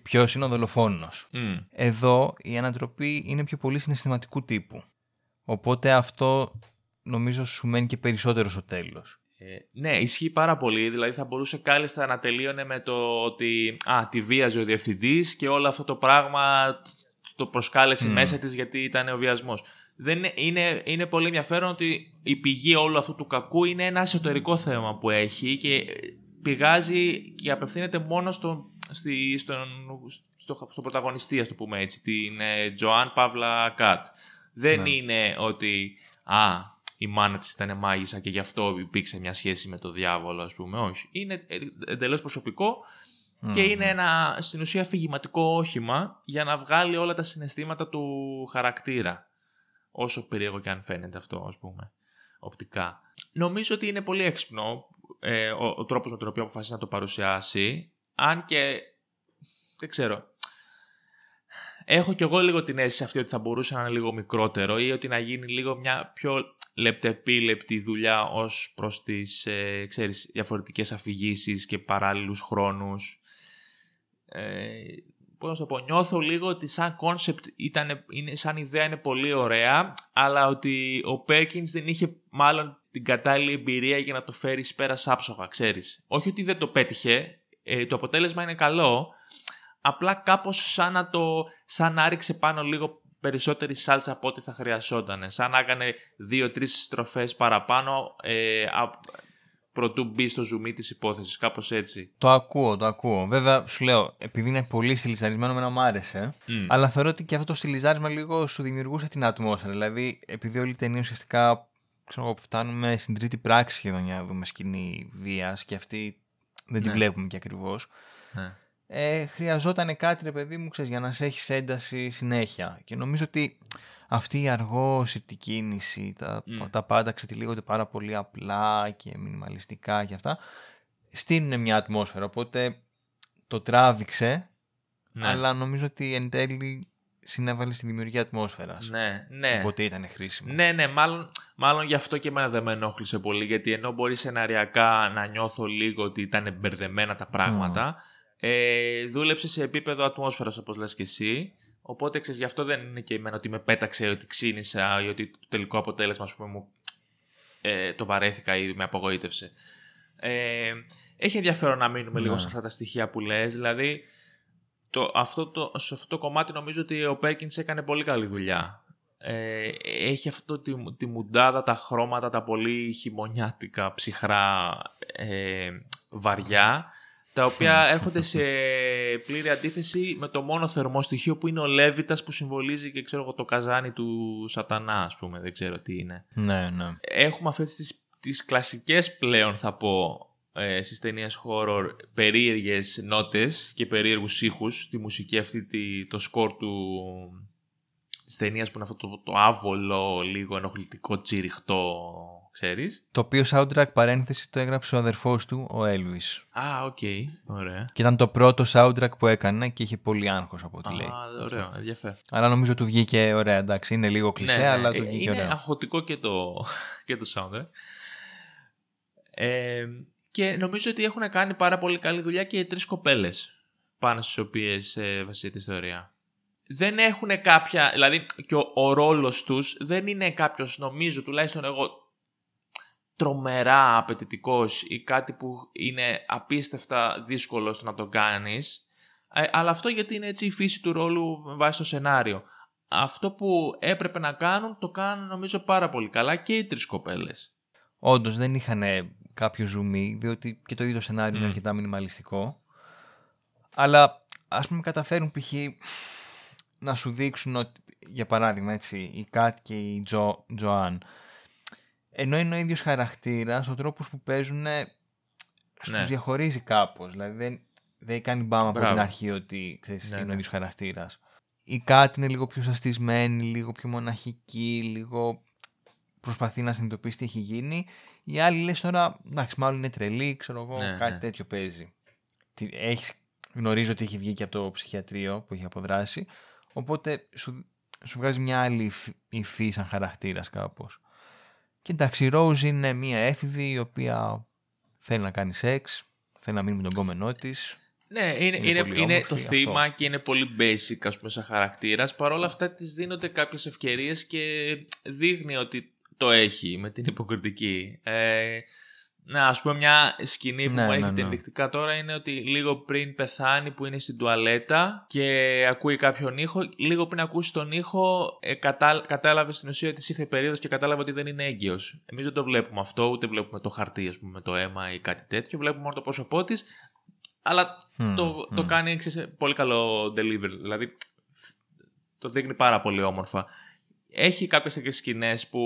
ποιο είναι ο δολοφόνος. Μμ. Εδώ η ανατροπή είναι πιο πολύ συναισθηματικού τύπου. Οπότε αυτό νομίζω σου μένει και περισσότερο στο τέλος. Ε, ναι, ισχύει πάρα πολύ. Δηλαδή θα μπορούσε κάλλιστα να τελείωνε με το ότι α, τη βίαζε ο διευθυντής και όλο αυτό το πράγμα το προσκάλεσε Μμμ. μέσα της γιατί ήταν ο βιασμός. Δεν είναι, είναι, είναι πολύ ενδιαφέρον ότι η πηγή όλου αυτού του κακού είναι ένα εσωτερικό θέμα που έχει και πηγάζει και απευθύνεται μόνο στο, στη, στον, στο, στο πρωταγωνιστή, ας το πούμε έτσι, την ε, Τζοάν Παύλα Κατ. Δεν Ναι. είναι ότι α, η μάνα της ήταν μάγισσα και γι' αυτό υπήρξε μια σχέση με το διάβολο, ας πούμε. Όχι. Είναι εντελώς προσωπικό και Μμμ. είναι ένα στην ουσία αφηγηματικό όχημα για να βγάλει όλα τα συναισθήματα του χαρακτήρα. Όσο περίεργο και αν φαίνεται αυτό, ας πούμε, οπτικά. Νομίζω ότι είναι πολύ έξυπνο ε, ο, ο τρόπος με τον οποίο αποφασίσει να το παρουσιάσει, αν και δεν ξέρω. Έχω κι εγώ λίγο την αίσθηση αυτή ότι θα μπορούσε να είναι λίγο μικρότερο ή ότι να γίνει λίγο μια πιο λεπτεπίλεπτη δουλειά ως προς τις ε, ξέρεις, διαφορετικές αφηγήσεις και παράλληλους χρόνους. Ε, πώς να σου το πω, νιώθω λίγο ότι σαν concept ήταν, είναι, σαν ιδέα είναι πολύ ωραία, αλλά ότι ο Perkins δεν είχε μάλλον την κατάλληλη εμπειρία για να το φέρει εις πέρας άψογα, ξέρεις. Όχι ότι δεν το πέτυχε, ε, το αποτέλεσμα είναι καλό, απλά κάπως σαν να το, σαν να ρίξε πάνω λίγο περισσότερη σάλτσα από ό,τι θα χρειαζόταν. Σαν να έκανε δύο-τρεις στροφές παραπάνω ε, α, προτού μπει στο ζουμί της υπόθεσης, κάπως έτσι. Το ακούω, το ακούω. Βέβαια, σου λέω, επειδή είναι πολύ στυλιζαρισμένο, εμένα μου άρεσε. Μμ. Αλλά θεωρώ ότι και αυτό το στυλιζάρισμα λίγο σου δημιουργούσε την ατμόσφαιρα. Δηλαδή, επειδή όλη η ταινία ουσιαστικά ξέρω εγώ, φτάνουμε στην τρίτη πράξη σχεδόν για να δούμε σκηνή βίας και αυτή δεν τη Ναι. βλέπουμε και ακριβώς. Ναι. Ε, χρειαζόταν κάτι, ρε παιδί μου, ξέρεις, για να σε έχεις ένταση συνέχεια. Και νομίζω ότι αυτή η αργόσυπτη κίνηση, τα, Μμ. τα πάντα ξετυλίγονται πάρα πολύ απλά και μινιμαλιστικά και αυτά, στείλουν μια ατμόσφαιρα. Οπότε το τράβηξε Ναι. αλλά νομίζω ότι εν τέλει συνέβαλε στη δημιουργία ατμόσφαιρας. Ναι, ναι. Οπότε ήταν χρήσιμο. Ναι, ναι, μάλλον, μάλλον γι' αυτό και εμένα δεν με ενόχλησε πολύ. Γιατί ενώ μπορεί σεναριακά να νιώθω λίγο ότι ήταν μπερδεμένα τα πράγματα, ε, δούλεψε σε επίπεδο ατμόσφαιρας όπως λες και εσύ. Οπότε ξέρεις, γι' αυτό δεν είναι και εμένα ότι με πέταξε, ότι ξύνησα ή ότι το τελικό αποτέλεσμα ας πούμε, μου, ε, το βαρέθηκα ή με απογοήτευσε. Ε, έχει ενδιαφέρον να μείνουμε λίγο Ναι. σε αυτά τα στοιχεία που λες. Δηλαδή, το, αυτό το, σε αυτό το κομμάτι νομίζω ότι ο Πέρκινς έκανε πολύ καλή δουλειά. Ε, έχει αυτό τη, τη μουντάδα, τα χρώματα, τα πολύ χειμωνιάτικα, ψυχρά, ε, βαριά, τα οποία έρχονται σε πλήρη αντίθεση με το μόνο θερμό στοιχείο που είναι ο Λέβιτας που συμβολίζει και ξέρω εγώ το καζάνι του σατανά, ας πούμε, δεν ξέρω τι είναι ναι, ναι. έχουμε αυτές τις, τις κλασικές πλέον θα πω ε, στις ταινίες horror περίεργες νότες και περίεργους ήχους τη μουσική αυτή τη, το σκορ του της ταινίας που είναι αυτό το, το άβολο λίγο ενοχλητικό τσιριχτό ξέρεις Το οποίο soundtrack παρένθεση το έγραψε ο αδερφός του, ο Elvis. Α, οκ, ωραία Και ήταν το πρώτο soundtrack που έκανε και είχε πολύ άγχος από ό,τι λέει. Α, ωραίο, ενδιαφέρον Αλλά νομίζω του βγήκε ωραία, εντάξει. Είναι λίγο κλισέ, Ναι, ναι, αλλά ε, του βγήκε είναι ωραία. αγχωτικό και το, *laughs* και το soundtrack. Ε, και νομίζω ότι έχουν κάνει πάρα πολύ καλή δουλειά και οι τρεις κοπέλες πάνω στις οποίες ε, βασίζεται η ιστορία. Δεν έχουν κάποια, δηλαδή και ο, ο ρόλος τους δεν είναι κάποιος, νομίζω τουλάχιστον εγώ, τρομερά απαιτητικός ή κάτι που είναι απίστευτα δύσκολο στο να το κάνεις. Ε, αλλά αυτό γιατί είναι έτσι η φύση του ρόλου με βάση το σενάριο. Αυτό που έπρεπε να κάνουν το κάνουν νομίζω πάρα πολύ καλά και οι τρεις κοπέλες. Όντως δεν είχαν κάποιο ζουμί, διότι και το ίδιο σενάριο είναι Μμ. αρκετά μινιμαλιστικό. Αλλά ας πούμε καταφέρουν π.χ. να σου δείξουν ότι, για παράδειγμα έτσι, η Κάτ και η Τζο, Τζοάν, ενώ είναι ο ίδιος χαρακτήρας, ο τρόπος που παίζουν στους Ναι. διαχωρίζει κάπως. Δηλαδή δεν, δεν κάνει μπάμα από Μπράβο. την αρχή ότι ξέρεις, Ναι, είναι ο ναι. ίδιος χαρακτήρας. Η Κάτ είναι λίγο πιο σαστισμένη, λίγο πιο μοναχική, λίγο προσπαθεί να συνειδητοποιήσει τι έχει γίνει. Η άλλη λες τώρα, εντάξει, μάλλον είναι τρελή, ξέρω εγώ, Ναι, κάτι ναι. τέτοιο παίζει. Τι- Έχεις, γνωρίζω ότι έχει βγει και από το ψυχιατρίο που έχει αποδράσει, οπότε σου, σου βγάζει μια άλλη υφ- υφή σαν χαρακτήρας κάπως. Και εντάξει, η Rose είναι μια έφηβη η οποία θέλει να κάνει σεξ, θέλει να μείνει με τον κόμενό της. Ναι, είναι, Είναι είναι, πολύ είναι όμορφη το αυτό. θύμα και είναι πολύ basic ας πούμε σαν χαρακτήρας. Παρ' όλα αυτά της δίνονται κάποιες ευκαιρίες και δείχνει ότι το έχει με την υποκριτική. Ε, να, ας πούμε μια σκηνή που Ναι, μου ναι, έχετε ναι. ενδεικτικά τώρα είναι ότι λίγο πριν πεθάνει που είναι στην τουαλέτα και ακούει κάποιον ήχο, λίγο πριν ακούσει τον ήχο ε, κατά, κατάλαβε στην ουσία ότι της ήρθε περίοδος και κατάλαβε ότι δεν είναι έγκυος. Εμείς δεν το βλέπουμε αυτό, ούτε βλέπουμε το χαρτί ας πούμε, με το αίμα ή κάτι τέτοιο, βλέπουμε μόνο το πρόσωπό της, αλλά Μμμ, το, το μμμ. κάνει ξέρεις, πολύ καλό deliver. Δηλαδή το δείχνει πάρα πολύ όμορφα. Έχει κάποιες τέτοιες σκηνές που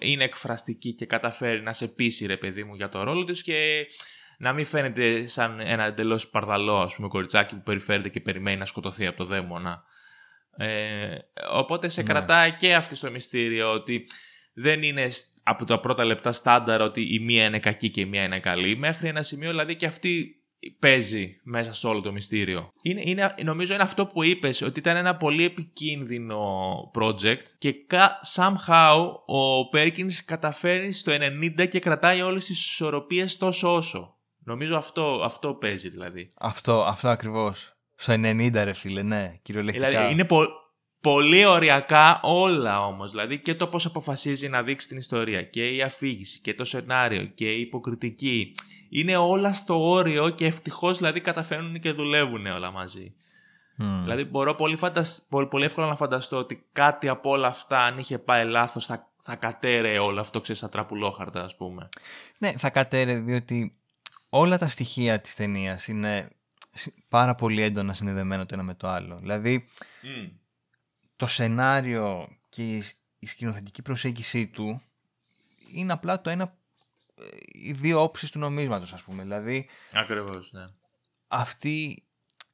είναι εκφραστική και καταφέρει να σε πείσει ρε παιδί μου για το ρόλο της και να μην φαίνεται σαν ένα εντελώς παρδαλό ας πούμε κοριτσάκι που περιφέρεται και περιμένει να σκοτωθεί από το δαίμονα. Ε, οπότε σε Ναι. κρατάει και αυτή στο μυστήριο ότι δεν είναι σ- από τα πρώτα λεπτά στάνταρ ότι η μία είναι κακή και η μία είναι καλή μέχρι ένα σημείο δηλαδή και αυτή παίζει μέσα σε όλο το μυστήριο. Είναι, είναι, νομίζω είναι αυτό που είπες ότι ήταν ένα πολύ επικίνδυνο project και κα- somehow ο Perkins καταφέρει στο 90 και κρατάει όλες τις ισορροπίες τόσο όσο. Νομίζω αυτό, αυτό παίζει δηλαδή. Αυτό, αυτό ακριβώς. Στο 90 ρε φίλε, ναι, κυριολεκτικά. Δηλαδή είναι πο- πολύ ωριακά όλα όμως. Δηλαδή και το πώς αποφασίζει να δείξει την ιστορία και η αφήγηση και το σενάριο και η υποκριτική. Είναι όλα στο όριο και ευτυχώς δηλαδή καταφέρνουν και δουλεύουν όλα μαζί. Μμ. Δηλαδή μπορώ πολύ, φαντασ... πολύ, πολύ εύκολα να φανταστώ ότι κάτι από όλα αυτά αν είχε πάει λάθος θα, θα κατέρεε όλο αυτό ξέρεις στα τραπουλόχαρτα ας πούμε. Ναι, θα κατέρε διότι όλα τα στοιχεία της ταινίας είναι συ- πάρα πολύ έντονα συνδεδεμένα το ένα με το άλλο. Δηλαδή το σενάριο και η σ- η σκηνοθετική προσέγγιση του είναι απλά το ένα, ε, οι δύο όψεις του νομίσματος ας πούμε. Δηλαδή Ακριβώς, ναι. αυτή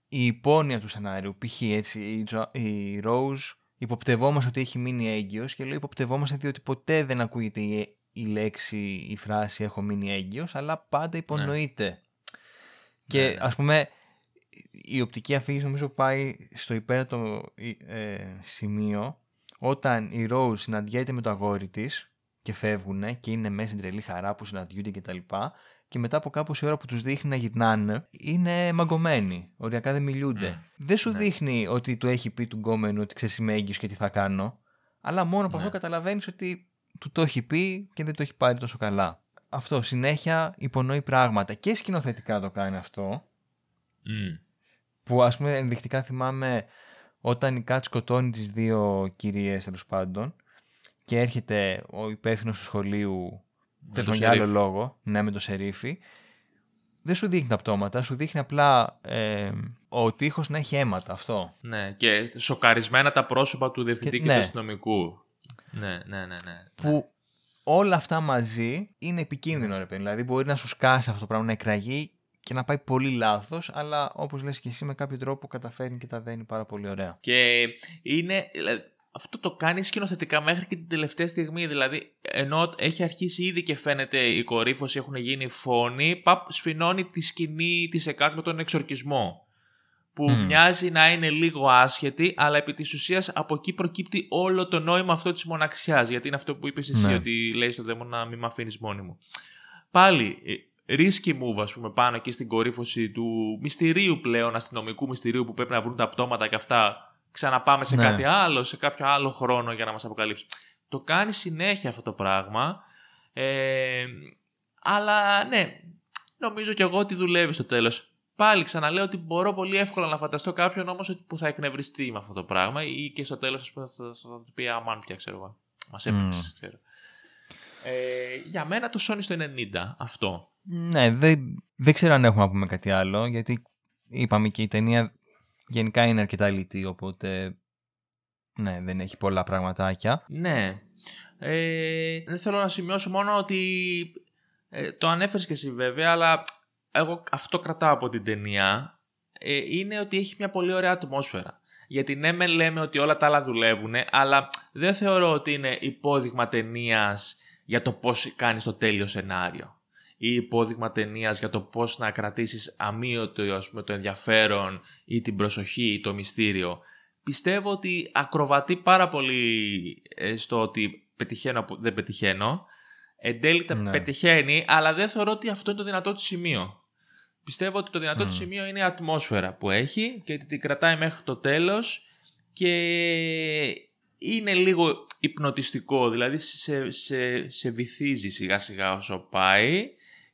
η υπόνοια του σενάριου, π.χ. έτσι η, Τζο- η Rose υποπτευόμαστε ότι έχει μείνει έγκυος και λέω υποπτευόμαστε διότι ποτέ δεν ακούγεται η, η λέξη, η φράση έχω μείνει έγκυος αλλά πάντα υπονοείται. Και Ναι, ναι. ας πούμε η οπτική αφήγηση νομίζω πάει στο υπέρ ε, σημείο όταν η Rose συναντιέται με το αγόρι της και φεύγουν και είναι μέσα στην τρελή χαρά που συναντιούνται κτλ. Και, και μετά από κάπως η ώρα που τους δείχνει να γυρνάνε είναι μαγκωμένοι, οριακά δεν μιλούνται. Δεν σου Ναι. δείχνει ότι του έχει πει του γκόμενου ότι ξέρεις είμαι έγκυος και τι θα κάνω, αλλά μόνο από Ναι. αυτό καταλαβαίνεις ότι του το έχει πει και δεν το έχει πάρει τόσο καλά. Αυτό συνέχεια υπονοεί πράγματα και σκηνοθετικά το κάνει αυτό Μμ. Που ας πούμε ενδεικτικά θυμάμαι όταν η Κάτ σκοτώνει τις δύο κυρίες τέλος πάντων και έρχεται ο υπεύθυνος του σχολείου Με τέλος το πάντων για άλλο σερίφ. λόγο, ναι με το σερίφι δεν σου δείχνει τα πτώματα, σου δείχνει απλά ε, ο τείχος να έχει αίματα αυτό. Ναι, και σοκαρισμένα τα πρόσωπα του διευθυντή Και- και, ναι. του αστυνομικού. Ναι, ναι, ναι, ναι. Που όλα αυτά μαζί είναι επικίνδυνο ρε παιδί. Δηλαδή μπορεί να σου σκάσει αυτό το πράγμα, να εκραγεί και να πάει πολύ λάθος, αλλά όπως λες και εσύ με κάποιο τρόπο καταφέρνει και τα δένει πάρα πολύ ωραία. Και είναι. δηλαδή, Αυτό το κάνεις σκηνοθετικά μέχρι και την τελευταία στιγμή. Δηλαδή, ενώ έχει αρχίσει ήδη και φαίνεται η κορύφωση, έχουν γίνει φόνοι, παπ, σφινώνει τη σκηνή της Εκάρτ με τον εξορκισμό. Που Μμμ. μοιάζει να είναι λίγο άσχετη, αλλά επί της ουσίας από εκεί προκύπτει όλο το νόημα αυτό της μοναξιάς. Γιατί είναι αυτό που είπες εσύ, Ναι. ότι λέει στον δαίμονα μην με αφήνεις μόνη μου. Πάλι, ε, risky move, ας πούμε, πάνω εκεί στην κορύφωση του μυστηρίου πλέον, αστυνομικού μυστηρίου που πρέπει να βρουν τα πτώματα και αυτά. Ξαναπάμε σε Ναι. κάτι άλλο, σε κάποιο άλλο χρόνο για να μας αποκαλύψει. Το κάνει συνέχεια αυτό το πράγμα. Ε, αλλά ναι, νομίζω κι εγώ ότι δουλεύει στο τέλος. Πάλι ξαναλέω ότι μπορώ πολύ εύκολα να φανταστώ κάποιον όμως ότι- που θα εκνευριστεί με αυτό το πράγμα ή και στο τέλος ας πούμε, θα, θα, θα του πει αμάν πια ξέρω εγώ. Μας έπαιξε, ξέρω. Ε, για μένα το Sony στο 90 αυτό. Ναι, δεν, δεν ξέρω αν έχουμε να πούμε κάτι άλλο, γιατί είπαμε και η ταινία γενικά είναι αρκετά λιτή, οπότε ναι, δεν έχει πολλά πραγματάκια. Ναι. Ε, δεν θέλω να σημειώσω μόνο ότι ε, το ανέφερες και εσύ βέβαια, αλλά εγώ αυτό κρατάω από την ταινία, ε, είναι ότι έχει μια πολύ ωραία ατμόσφαιρα. Γιατί ναι, με λέμε ότι όλα τα άλλα δουλεύουν, αλλά δεν θεωρώ ότι είναι υπόδειγμα ταινίας για το πώς κάνεις το τέλειο σενάριο. Ή υπόδειγμα ταινίας για το πώς να κρατήσεις αμύωτο ας πούμε, το ενδιαφέρον ή την προσοχή ή το μυστήριο. Πιστεύω ότι ακροβατεί πάρα πολύ ε, στο ότι πετυχαίνω από δεν πετυχαίνω. Εν τέλει τα Ναι. πετυχαίνει, αλλά δεν θεωρώ ότι αυτό είναι το δυνατό του σημείο. Πιστεύω ότι το δυνατό Μμ. του σημείο είναι η ατμόσφαιρα που έχει και ότι την κρατάει μέχρι το τέλος και είναι λίγο υπνοτιστικό, δηλαδή σε, σε, σε βυθίζει σιγά σιγά όσο πάει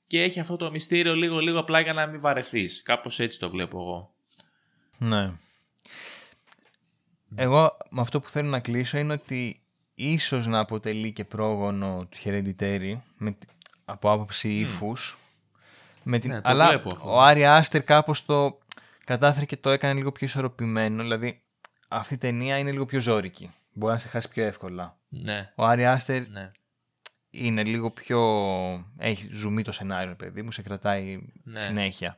και έχει αυτό το μυστήριο λίγο λίγο απλά για να μην βαρεθείς. Κάπως έτσι το βλέπω εγώ. Ναι. Εγώ με αυτό που θέλω να κλείσω είναι ότι ίσως να αποτελεί και πρόγονο του Hereditary με, τη- από άποψη ύφους. Με την, Ναι, το αλλά βλέπω αυτό. ο Άρη Άστερ κάπως το κατάφερε και το έκανε λίγο πιο ισορροπημένο. Δηλαδή αυτή η ταινία είναι λίγο πιο ζώρικη. Μπορεί να σε χάσει πιο εύκολα. Ναι, Ο Άρη Άστερ ναι. είναι λίγο πιο... Έχει ζουμί το σενάριο, παιδί μου, σε κρατάει Ναι. συνέχεια.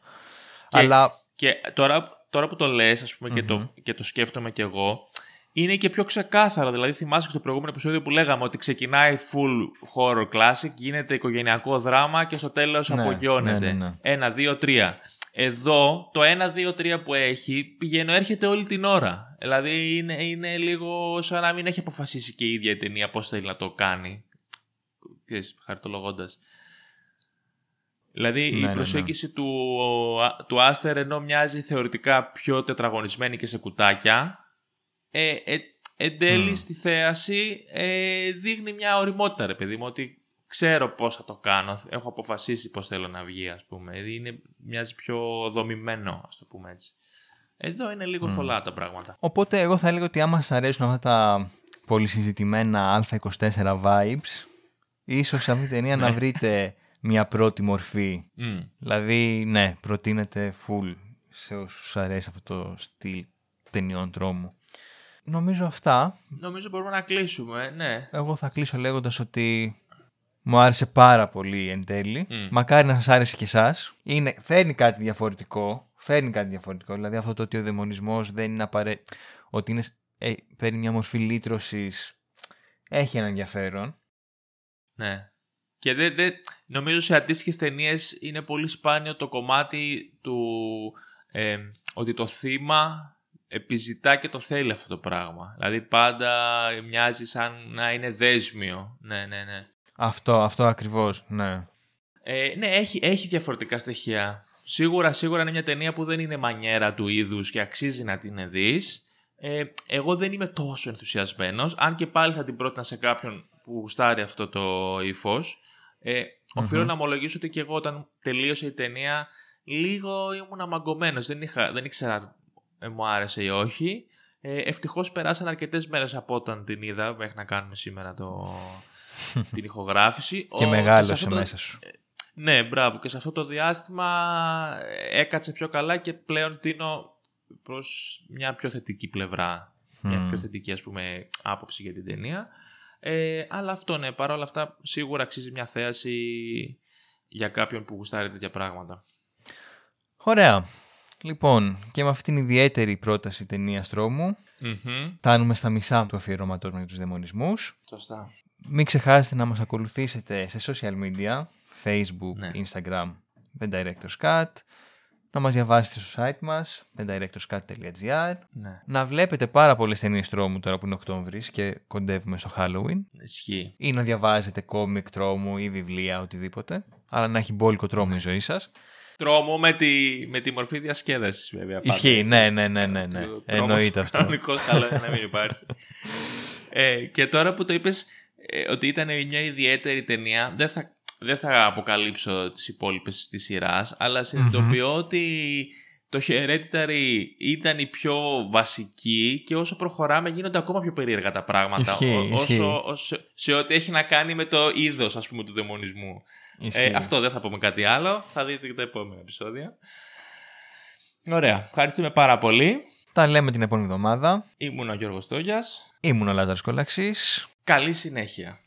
Και- Αλλά Και τώρα, τώρα που το λες, ας πούμε, και, Μμμ. το, και το σκέφτομαι κι εγώ, είναι και πιο ξεκάθαρο. Δηλαδή, θυμάσαι και στο προηγούμενο επεισόδιο που λέγαμε ότι ξεκινάει full horror classic, γίνεται οικογενειακό δράμα και στο τέλος Ναι, απογειώνεται. ναι, ναι, ναι. Ένα, δύο, τρία. Εδώ, το ένα, δύο, τρία που έχει, πηγαίνω, έρχεται όλη την ώρα. Δηλαδή, είναι, είναι λίγο σαν να μην έχει αποφασίσει και η ίδια η ταινία πώς θέλει να το κάνει. Ξέρεις, χαρτολογώντας. Δηλαδή Ναι, η ναι, ναι. προσέγγιση του, του Άστερ ενώ μοιάζει θεωρητικά πιο τετραγωνισμένη και σε κουτάκια ε, ε, εν τέλει Μμ. στη θέαση ε, δείχνει μια οριμότητα ρε παιδί μου ότι ξέρω πώς θα το κάνω, έχω αποφασίσει πώς θέλω να βγει ας πούμε, είναι, μοιάζει πιο δομημένο ας το πούμε έτσι. Εδώ είναι λίγο Μμ. θολά τα πράγματα. Οπότε εγώ θα έλεγα ότι άμα σας αρέσουν αυτά τα πολυσυζητημένα α24 vibes, ίσως σε αυτή την ταινία να Ναι. βρείτε μια πρώτη μορφή. Μμ. Δηλαδή, ναι, προτείνεται full σε όσους αρέσει αυτό το στυλ ταινιών τρόμου. Νομίζω αυτά. Νομίζω μπορούμε να κλείσουμε, ναι. Εγώ θα κλείσω λέγοντας ότι μου άρεσε πάρα πολύ εν τέλει. Μμ. Μακάρι να σας άρεσε και εσάς. Είναι, φέρνει κάτι διαφορετικό. Φέρνει κάτι διαφορετικό. Δηλαδή αυτό το ότι ο δαιμονισμός δεν είναι απαραίτητο. Ότι είναι, ε, παίρνει μια μορφή λύτρωσης. Έχει ένα ενδιαφέρον. Ναι. Και δεν, δεν, νομίζω σε αντίστοιχες ταινίες είναι πολύ σπάνιο το κομμάτι του ε, ότι το θύμα επιζητά και το θέλει αυτό το πράγμα. Δηλαδή πάντα μοιάζει σαν να είναι δέσμιο. Ναι, ναι, ναι. Αυτό, αυτό ακριβώς, ναι. Ε, ναι, έχει, έχει διαφορετικά στοιχεία. Σίγουρα, σίγουρα είναι μια ταινία που δεν είναι μανιέρα του είδους και αξίζει να την δεις. Ε, εγώ δεν είμαι τόσο ενθουσιασμένος, αν και πάλι θα την πρότεινα σε κάποιον που γουστάρει αυτό το ύφος. Ε, οφειλω να ομολογήσω ότι και εγώ όταν τελείωσε η ταινία λίγο ήμουν αμαγκωμένος. Δεν, δεν ήξερα ε, μου άρεσε ή όχι. Ε, ευτυχώς περάσαν αρκετές μέρες από όταν την είδα μέχρι να κάνουμε σήμερα το, *laughs* την ηχογράφηση. και μεγάλωσε μέσα σου. Ναι, μπράβο. Και σε αυτό το διάστημα ε, έκατσε πιο καλά και πλέον τίνω προς μια πιο θετική πλευρά. Μια πιο θετική, ας πούμε, άποψη για την ταινία. Ε, αλλά αυτό, ναι, παρόλα αυτά, σίγουρα αξίζει μια θέαση για κάποιον που γουστάρει τέτοια πράγματα. Ωραία. Λοιπόν, και με αυτήν την ιδιαίτερη πρόταση ταινίας τρόμου, mm-hmm. φτάνουμε στα μισά του αφιερώματό με τους δαιμονισμούς. Σωστά. Μην ξεχάσετε να μας ακολουθήσετε σε social media, Facebook, ναι. Instagram, The Director's Cut, να μας διαβάσετε στο site μας, thedirectorscut.gr, ναι. να βλέπετε πάρα πολλές ταινίες τρόμου τώρα που είναι Οκτώβρης και κοντεύουμε στο Halloween. Ισχύει. Ή να διαβάζετε κόμικ τρόμου ή βιβλία, οτιδήποτε, αλλά να έχει μπόλικο τρόμο η ζωή σας. Τρόμο με τη, με τη μορφή διασκέδασης, βέβαια. Ισχύει, ναι, ναι, ναι, ναι, ναι. Εννοείται αυτό. Κανονικός καλό να μην υπάρχει. *laughs* ε, και τώρα που το είπες ε, ότι ήταν μια ιδιαίτερη ταινία, δεν θα δεν θα αποκαλύψω τις υπόλοιπες της σειράς, αλλά ότι το Hereditary ήταν η πιο βασική και όσο προχωράμε γίνονται ακόμα πιο περίεργα τα πράγματα. όσο, όσο, σε ό,τι έχει να κάνει με το είδος ας πούμε του δαιμονισμού. Ε, αυτό δεν θα πούμε κάτι άλλο. Θα δείτε και τα επόμενα επεισόδια. Ωραία. Ευχαριστούμε πάρα πολύ. Τα λέμε την επόμενη εβδομάδα. Ήμουν ο Γιώργος Τόγιας. Ήμουν ο Λάζαρος Κολαξής. Καλή συνέχεια.